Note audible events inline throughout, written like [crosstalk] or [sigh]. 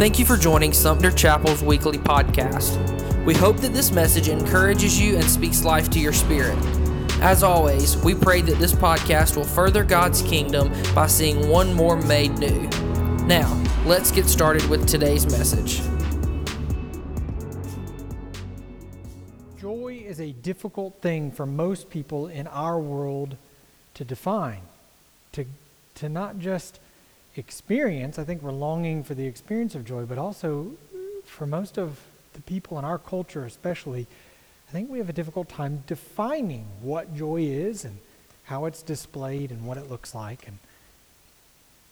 Thank you for joining Sumter Chapel's weekly podcast. We hope that this message encourages you and speaks life to your spirit. As always, we pray that this podcast will further God's kingdom by seeing one more made new. Now, let's get started with today's message. Joy is a difficult thing for most people in our world to define, to, to not just experience. I think we're longing for the experience of joy, but also for most of the people in our culture, especially, I think we have a difficult time defining what joy is and how it's displayed and what it looks like. And,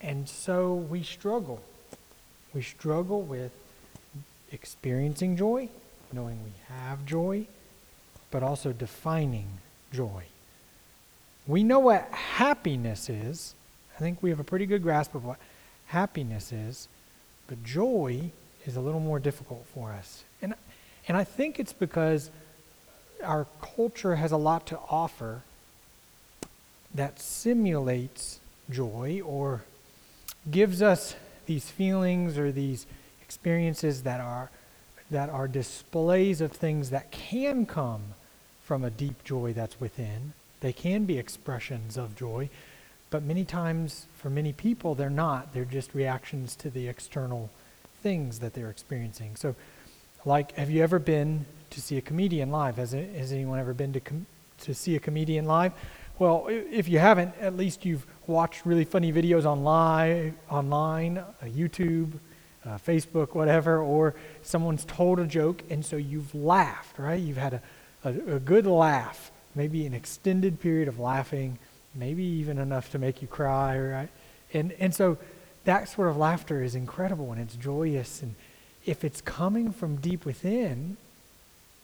and so we struggle. We struggle with experiencing joy, knowing we have joy, but also defining joy. We know what happiness is. I think we have a pretty good grasp of what happiness is, but joy is a little more difficult for us. And, and I think it's because our culture has a lot to offer that simulates joy or gives us these feelings or these experiences that are that are displays of things that can come from a deep joy that's within. They can be expressions of joy, but many times for many people they're not. They're just reactions to the external things that they're experiencing. So like have you ever been to see a comedian live. Has, has anyone ever been to, com- to see a comedian live? Well, if you haven't, at least you've watched really funny videos online, online, uh, YouTube, uh, Facebook, whatever, or someone's told a joke, and so you've laughed, right? You've had a, a, a good laugh, maybe an extended period of laughing, maybe even enough to make you cry, right? And, and so that sort of laughter is incredible and it's joyous. And if it's coming from deep within,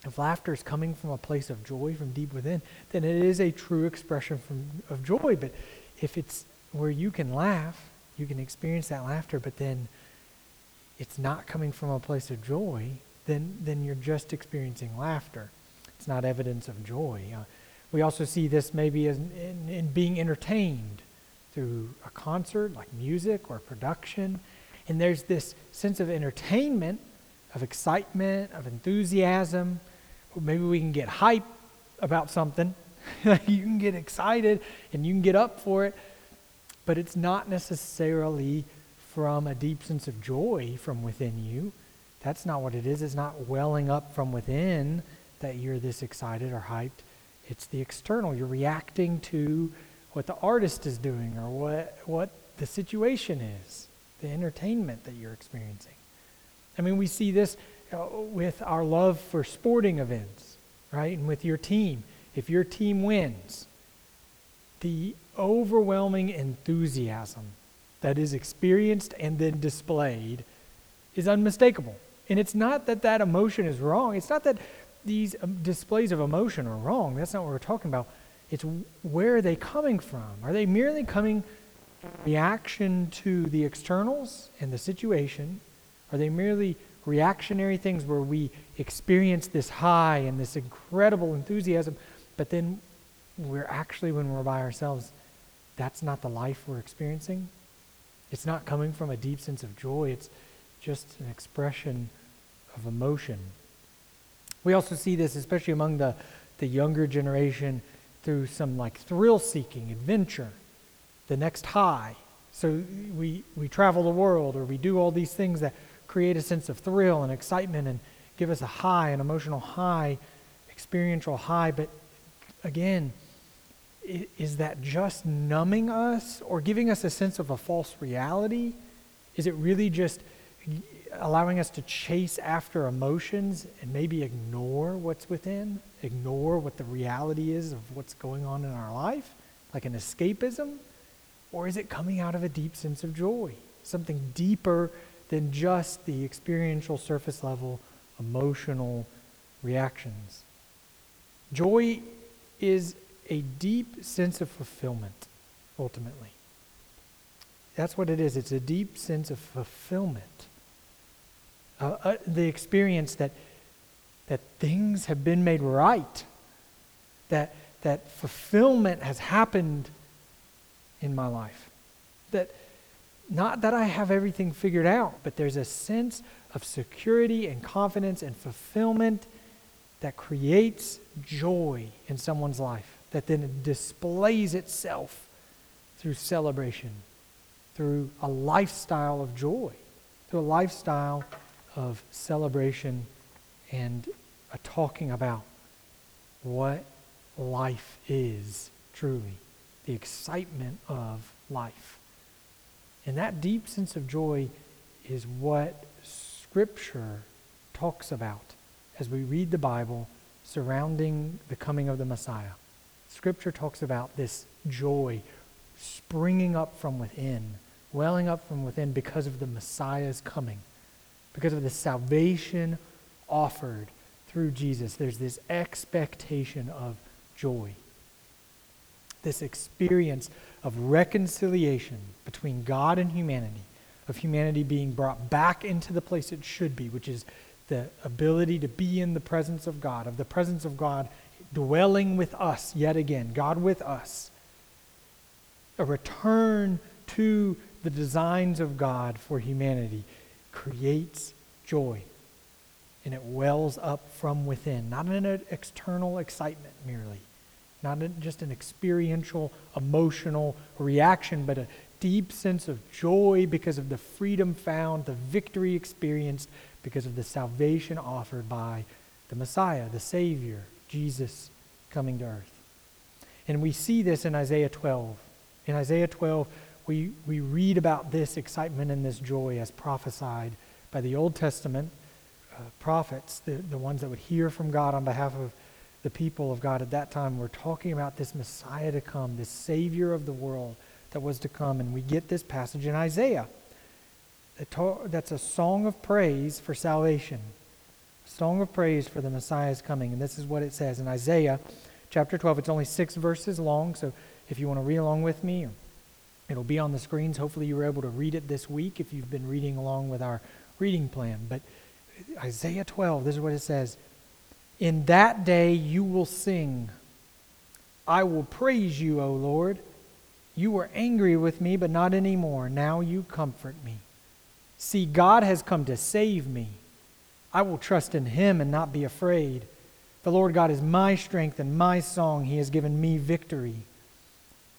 if laughter is coming from a place of joy from deep within, then it is a true expression from, of joy. But if it's where you can laugh, you can experience that laughter, but then it's not coming from a place of joy, then, then you're just experiencing laughter. It's not evidence of joy. Uh, we also see this maybe in, in being entertained through a concert, like music or production. And there's this sense of entertainment, of excitement, of enthusiasm maybe we can get hype about something. [laughs] you can get excited and you can get up for it, but it's not necessarily from a deep sense of joy from within you. That's not what it is. It's not welling up from within that you're this excited or hyped. It's the external. You're reacting to what the artist is doing or what, what the situation is, the entertainment that you're experiencing. I mean, we see this uh, with our love for sporting events, right? And with your team. If your team wins, the overwhelming enthusiasm that is experienced and then displayed is unmistakable. And it's not that that emotion is wrong. It's not that these um, displays of emotion are wrong. That's not what we're talking about. It's where are they coming from? Are they merely coming reaction to the externals and the situation? Are they merely reactionary things where we experience this high and this incredible enthusiasm, but then we're actually, when we're by ourselves, that's not the life we're experiencing. It's not coming from a deep sense of joy, it's just an expression of emotion. We also see this, especially among the, the younger generation, through some like thrill seeking, adventure, the next high. So we, we travel the world or we do all these things that create a sense of thrill and excitement and give us a high, an emotional high, experiential high. But again, is that just numbing us or giving us a sense of a false reality? Is it really just allowing us to chase after emotions and maybe ignore what's within, ignore what the reality is of what's going on in our life, like an escapism? Or is it coming out of a deep sense of joy, something deeper than just the experiential surface level emotional reactions. Joy is a deep sense of fulfillment, ultimately. That's what it is. It's a deep sense of fulfillment. Uh, uh, the experience that, that things have been made right, that, that fulfillment has happened in my life, that Not that I have everything figured out, but there's a sense of security and confidence and fulfillment that creates joy in someone's life, that then displays itself through celebration, through a lifestyle of joy, through a lifestyle of celebration and a talking about what life is truly, the excitement of life. And that deep sense of joy is what Scripture talks about as we read the Bible surrounding the coming of the Messiah. Scripture talks about this joy springing up from within, welling up from within because of the Messiah's coming, because of the salvation offered through Jesus. There's this expectation of joy, this experience of reconciliation between God and humanity, of humanity being brought back into the place it should be, which is the ability to be in the presence of God, of the presence of God dwelling with us yet again, God with us. A return to the designs of God for humanity creates joy. And it wells up from within, not an external excitement merely, not just an experiential, emotional reaction, but a deep sense of joy because of the freedom found, the victory experienced because of the salvation offered by the Messiah, the Savior, Jesus coming to earth. And we see this in Isaiah 12. In Isaiah 12, we, we read about this excitement and this joy as prophesied by the Old Testament uh, prophets, the, the ones that would hear from God on behalf of the people of God at that time. We're talking about this Messiah to come, this Savior of the world that was to come. And we get this passage in Isaiah. That's a song of praise for salvation. A song of praise for the Messiah's coming. And this is what it says in Isaiah chapter 12. It's only six verses long, so if you want to read along with me, it'll be on the screens. Hopefully, you were able to read it this week if you've been reading along with our reading plan. But Isaiah 12, this is what it says In that day you will sing, I will praise you, O Lord. You were angry with me, but not anymore. Now you comfort me. See, God has come to save me. I will trust in him and not be afraid. The Lord God is my strength and my song. He has given me victory.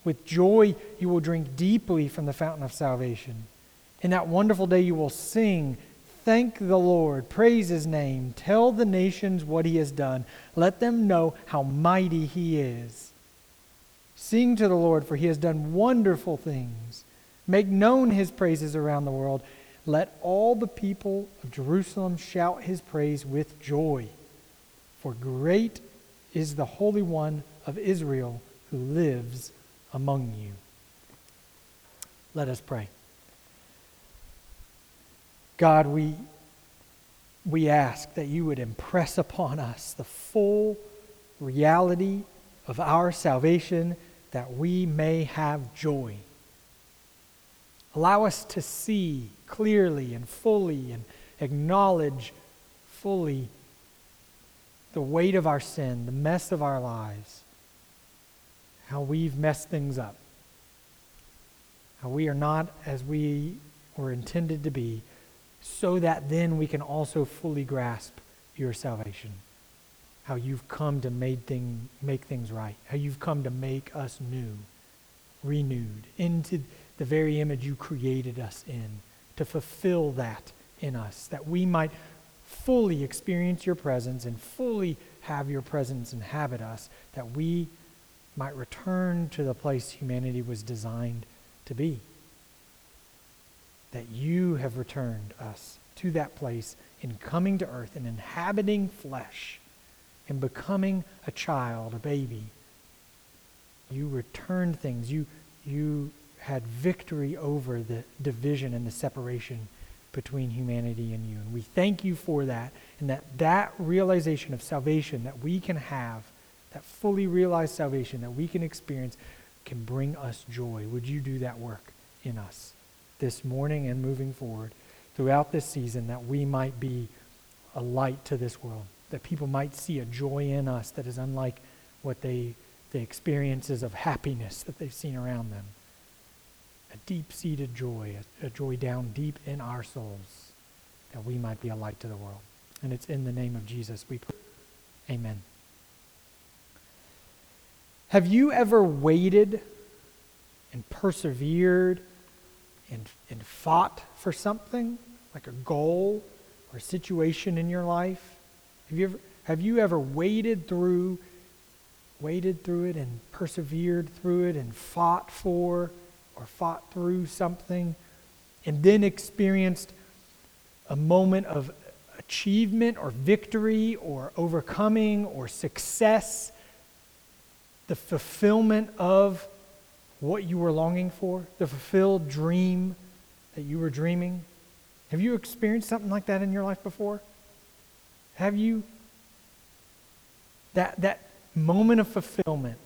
With joy, you will drink deeply from the fountain of salvation. In that wonderful day, you will sing, Thank the Lord, praise his name, tell the nations what he has done, let them know how mighty he is. Sing to the Lord, for he has done wonderful things. Make known his praises around the world. Let all the people of Jerusalem shout his praise with joy. For great is the Holy One of Israel who lives among you. Let us pray. God, we, we ask that you would impress upon us the full reality of our salvation that we may have joy. Allow us to see clearly and fully and acknowledge fully the weight of our sin, the mess of our lives, how we've messed things up, how we are not as we were intended to be, so that then we can also fully grasp your salvation. How you've come to made thing, make things right, how you've come to make us new, renewed into the very image you created us in to fulfill that in us, that we might fully experience your presence and fully have your presence inhabit us, that we might return to the place humanity was designed to be. That you have returned us to that place in coming to earth and inhabiting flesh and becoming a child, a baby. You returned things. You, you had victory over the division and the separation between humanity and you. And we thank you for that and that that realization of salvation that we can have, that fully realized salvation that we can experience can bring us joy. Would you do that work in us this morning and moving forward throughout this season that we might be a light to this world, that people might see a joy in us that is unlike what they the experiences of happiness that they've seen around them a deep seated joy, a, a joy down deep in our souls, that we might be a light to the world. And it's in the name of Jesus we pray. Amen. Have you ever waited and persevered and, and fought for something, like a goal or a situation in your life? Have you ever, have you ever waded through, waded through it and persevered through it and fought for or fought through something and then experienced a moment of achievement or victory or overcoming or success, the fulfillment of what you were longing for, the fulfilled dream that you were dreaming? Have you experienced something like that in your life before? Have you? That, that moment of fulfillment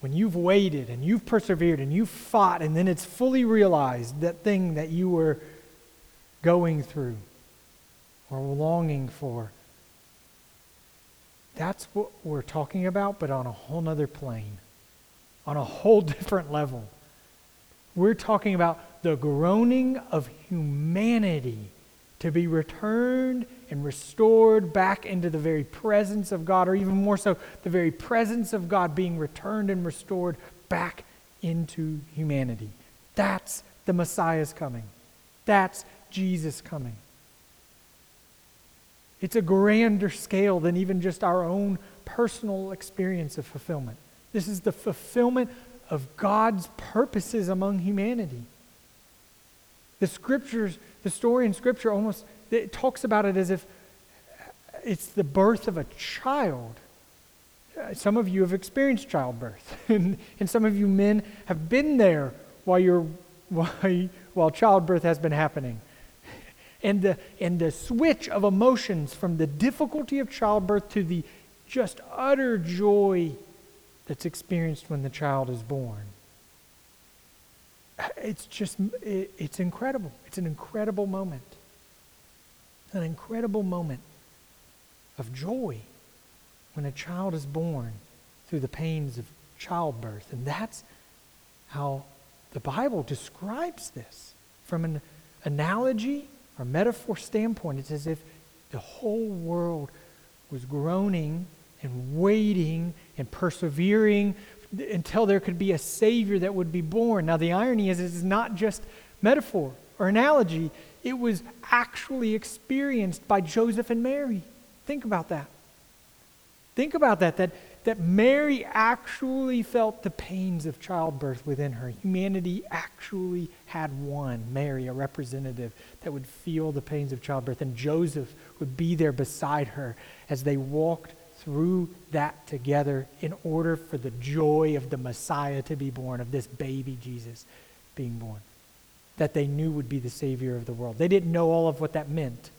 when you've waited and you've persevered and you've fought and then it's fully realized that thing that you were going through or longing for. That's what we're talking about, but on a whole nother plane, on a whole [laughs] different level. We're talking about the groaning of humanity to be returned and restored back into the very presence of God, or even more so, the very presence of God being returned and restored back into humanity. That's the Messiah's coming. That's Jesus coming. It's a grander scale than even just our own personal experience of fulfillment. This is the fulfillment of God's purposes among humanity. The scriptures, the story in scripture almost it talks about it as if it's the birth of a child. Uh, some of you have experienced childbirth, [laughs] and, and some of you men have been there while, you're, [laughs] while, while childbirth has been happening and the, and the switch of emotions from the difficulty of childbirth to the just utter joy that's experienced when the child is born. It's just, it, it's incredible. It's an incredible moment. An incredible moment of joy when a child is born through the pains of childbirth. And that's how the Bible describes this from an analogy or metaphor standpoint, it's as if the whole world was groaning and waiting and persevering until there could be a Savior that would be born. Now, the irony is, it's not just metaphor or analogy, it was actually experienced by Joseph and Mary. Think about that. Think about that, that that Mary actually felt the pains of childbirth within her. Humanity actually had one, Mary, a representative that would feel the pains of childbirth, and Joseph would be there beside her as they walked through that together in order for the joy of the Messiah to be born, of this baby Jesus being born, that they knew would be the Savior of the world. They didn't know all of what that meant.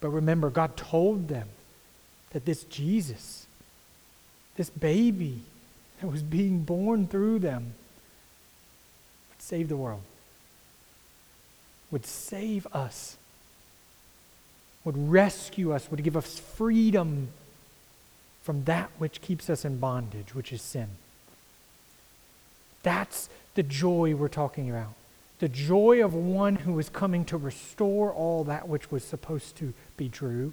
But remember, God told them that this Jesus, this baby that was being born through them would save the world, would save us, would rescue us, would give us freedom from that which keeps us in bondage, which is sin. That's the joy we're talking about. The joy of one who is coming to restore all that which was supposed to be true,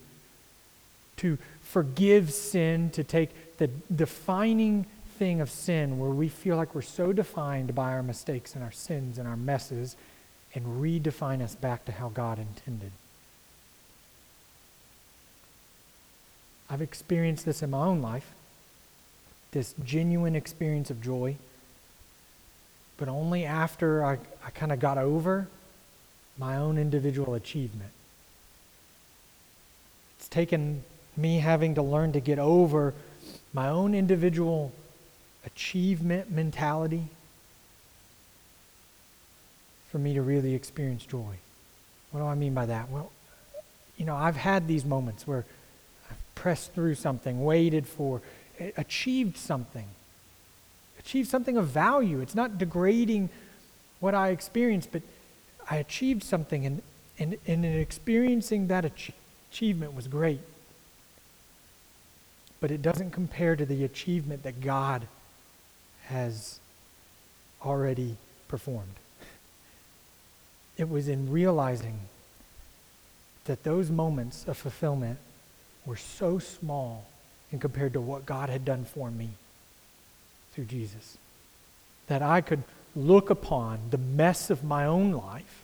to forgive sin, to take the defining thing of sin where we feel like we're so defined by our mistakes and our sins and our messes and redefine us back to how God intended. I've experienced this in my own life, this genuine experience of joy, but only after I, I kind of got over my own individual achievement. It's taken me having to learn to get over my own individual achievement mentality for me to really experience joy. What do I mean by that? Well, you know, I've had these moments where I've pressed through something, waited for, achieved something, achieved something of value. It's not degrading what I experienced, but I achieved something, and, and, and in experiencing that ach- achievement was great but it doesn't compare to the achievement that God has already performed. [laughs] it was in realizing that those moments of fulfillment were so small in compared to what God had done for me through Jesus. That I could look upon the mess of my own life,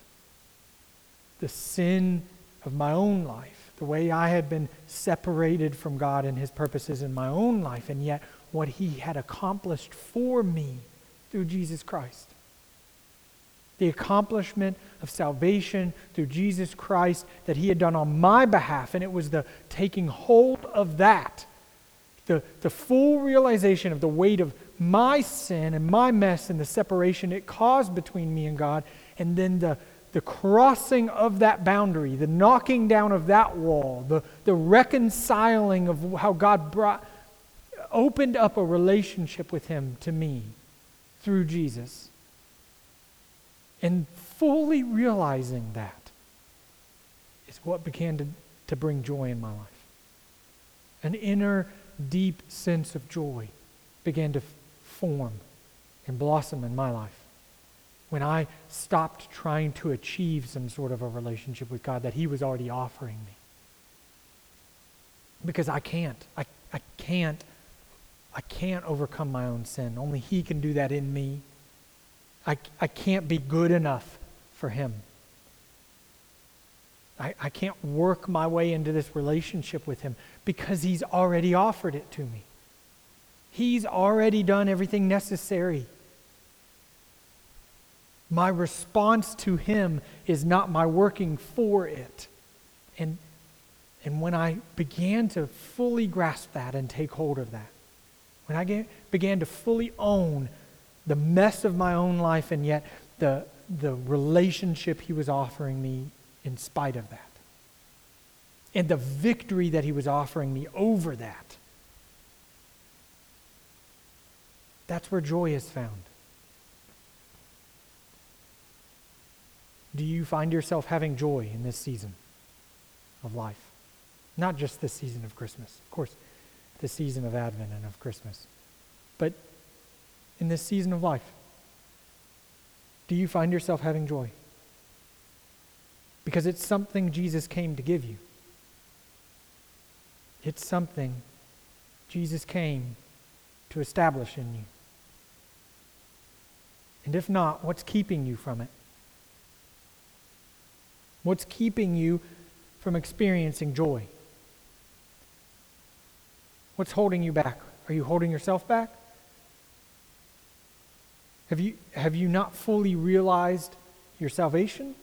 the sin of my own life, the way I had been separated from God and His purposes in my own life, and yet what He had accomplished for me through Jesus Christ. The accomplishment of salvation through Jesus Christ that He had done on my behalf, and it was the taking hold of that the, the full realization of the weight of my sin and my mess and the separation it caused between me and God, and then the, the crossing of that boundary, the knocking down of that wall, the, the reconciling of how God brought, opened up a relationship with Him to me through Jesus. And fully realizing that is what began to, to bring joy in my life. An inner deep sense of joy began to form and blossom in my life when I stopped trying to achieve some sort of a relationship with God that He was already offering me. Because I can't. I, I can't. I can't overcome my own sin. Only He can do that in me. I, I can't be good enough for Him. I, I can't work my way into this relationship with Him because He's already offered it to me. He's already done everything necessary. My response to Him is not my working for it. And, and when I began to fully grasp that and take hold of that, when I get, began to fully own the mess of my own life and yet the, the relationship He was offering me in spite of that. And the victory that he was offering me over that. That's where joy is found. Do you find yourself having joy in this season of life? Not just this season of Christmas, of course, the season of Advent and of Christmas, but in this season of life. Do you find yourself having joy? because it's something Jesus came to give you. It's something Jesus came to establish in you. And if not, what's keeping you from it? What's keeping you from experiencing joy? What's holding you back? Are you holding yourself back? Have you, have you not fully realized your salvation?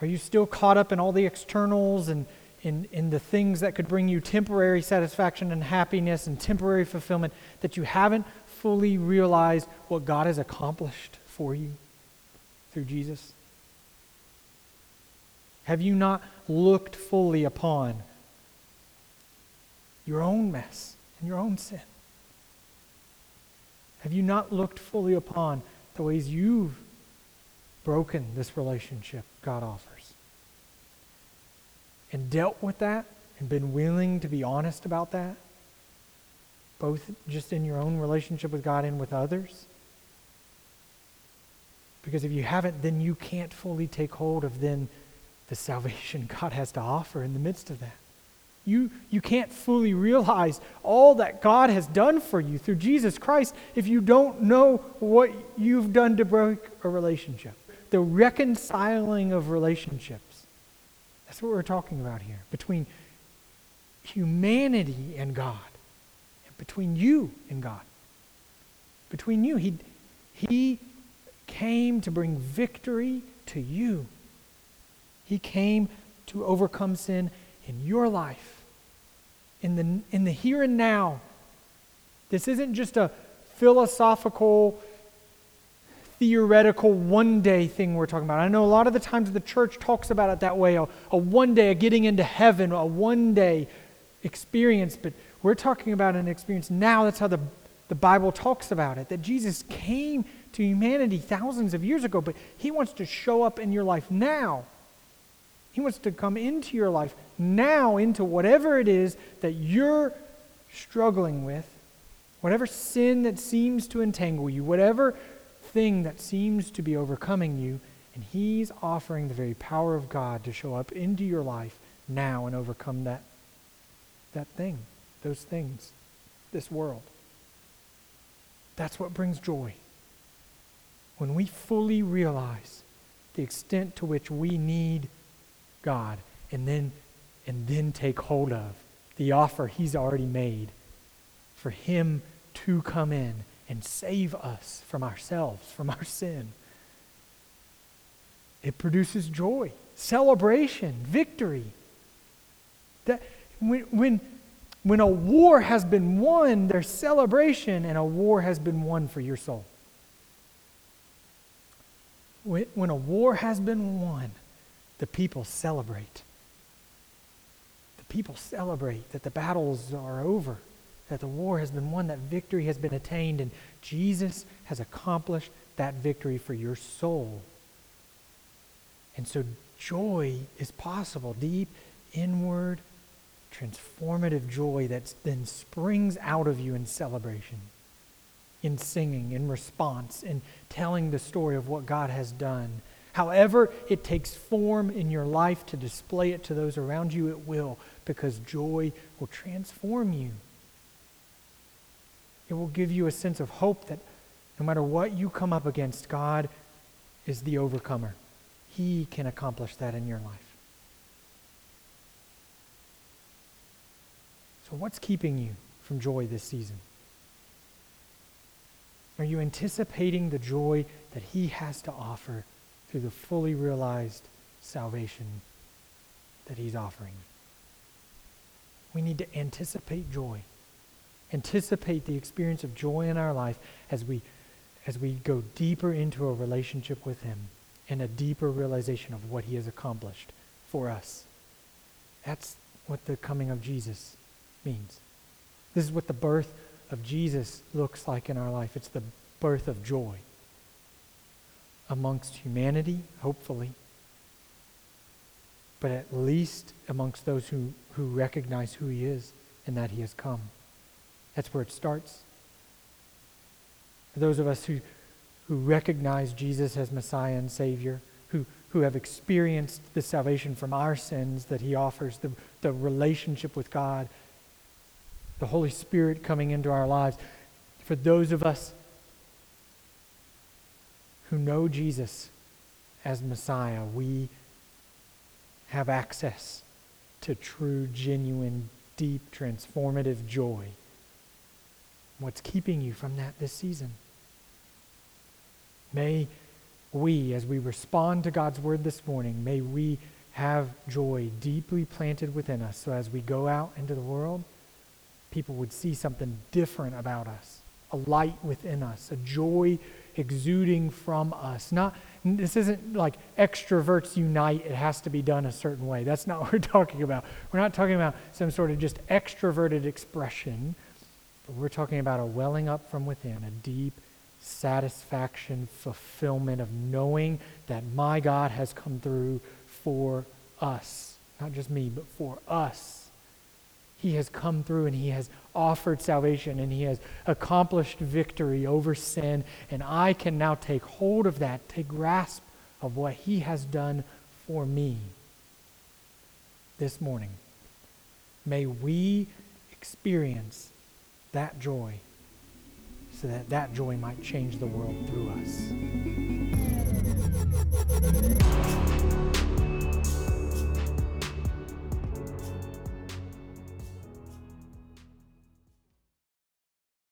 Are you still caught up in all the externals and in, in the things that could bring you temporary satisfaction and happiness and temporary fulfillment that you haven't fully realized what God has accomplished for you through Jesus? Have you not looked fully upon your own mess and your own sin? Have you not looked fully upon the ways you've broken this relationship God offers? and dealt with that and been willing to be honest about that, both just in your own relationship with God and with others? Because if you haven't, then you can't fully take hold of then the salvation [laughs] God has to offer in the midst of that. You, you can't fully realize all that God has done for you through Jesus Christ if you don't know what you've done to break a relationship. The reconciling of relationships that's what we're talking about here. Between humanity and God, and between you and God. Between you. He, he came to bring victory to you. He came to overcome sin in your life, in the, in the here and now. This isn't just a philosophical theoretical one day thing we're talking about. I know a lot of the times the church talks about it that way a, a one day, a getting into heaven, a one day experience, but we're talking about an experience now. That's how the, the Bible talks about it that Jesus came to humanity thousands of years ago, but he wants to show up in your life now. He wants to come into your life now, into whatever it is that you're struggling with, whatever sin that seems to entangle you, whatever thing that seems to be overcoming you, and He's offering the very power of God to show up into your life now and overcome that, that thing, those things, this world. That's what brings joy. When we fully realize the extent to which we need God and then and then take hold of the offer he's already made for him to come in and save us from ourselves, from our sin. It produces joy, celebration, victory. That when, when, when a war has been won, there's celebration, and a war has been won for your soul. When, when a war has been won, the people celebrate. The people celebrate that the battles are over, that the war has been won, that victory has been attained, and Jesus has accomplished that victory for your soul. And so joy is possible, deep, inward, transformative joy that then springs out of you in celebration, in singing, in response, in telling the story of what God has done. However, it takes form in your life to display it to those around you, it will, because joy will transform you. It will give you a sense of hope that no matter what you come up against, God is the overcomer. He can accomplish that in your life. So, what's keeping you from joy this season? Are you anticipating the joy that He has to offer through the fully realized salvation that He's offering? We need to anticipate joy. Anticipate the experience of joy in our life as we, as we go deeper into a relationship with Him and a deeper realization of what He has accomplished for us. That's what the coming of Jesus means. This is what the birth of Jesus looks like in our life. It's the birth of joy amongst humanity, hopefully, but at least amongst those who, who recognize who he is and that he has come. That's where it starts. For those of us who, who recognize Jesus as Messiah and Savior, who, who have experienced the salvation from our sins that he offers, the, the relationship with God, the Holy Spirit coming into our lives. For those of us who know Jesus as Messiah, we have access to true, genuine, deep, transformative joy. What's keeping you from that this season? May we, as we respond to God's word this morning, may we have joy deeply planted within us so as we go out into the world, people would see something different about us a light within us, a joy exuding from us. Not this isn't like extroverts unite, it has to be done a certain way. That's not [laughs] what we're talking about. We're not talking about some sort of just extroverted expression, but we're talking about a welling up from within, a deep satisfaction, fulfillment of knowing that my God has come through for us. Not just me, but for us he has come through and He has offered salvation and He has accomplished victory over sin. And I can now take hold of that, take grasp of what He has done for me this morning. May we experience that joy so that that joy might change the world through us.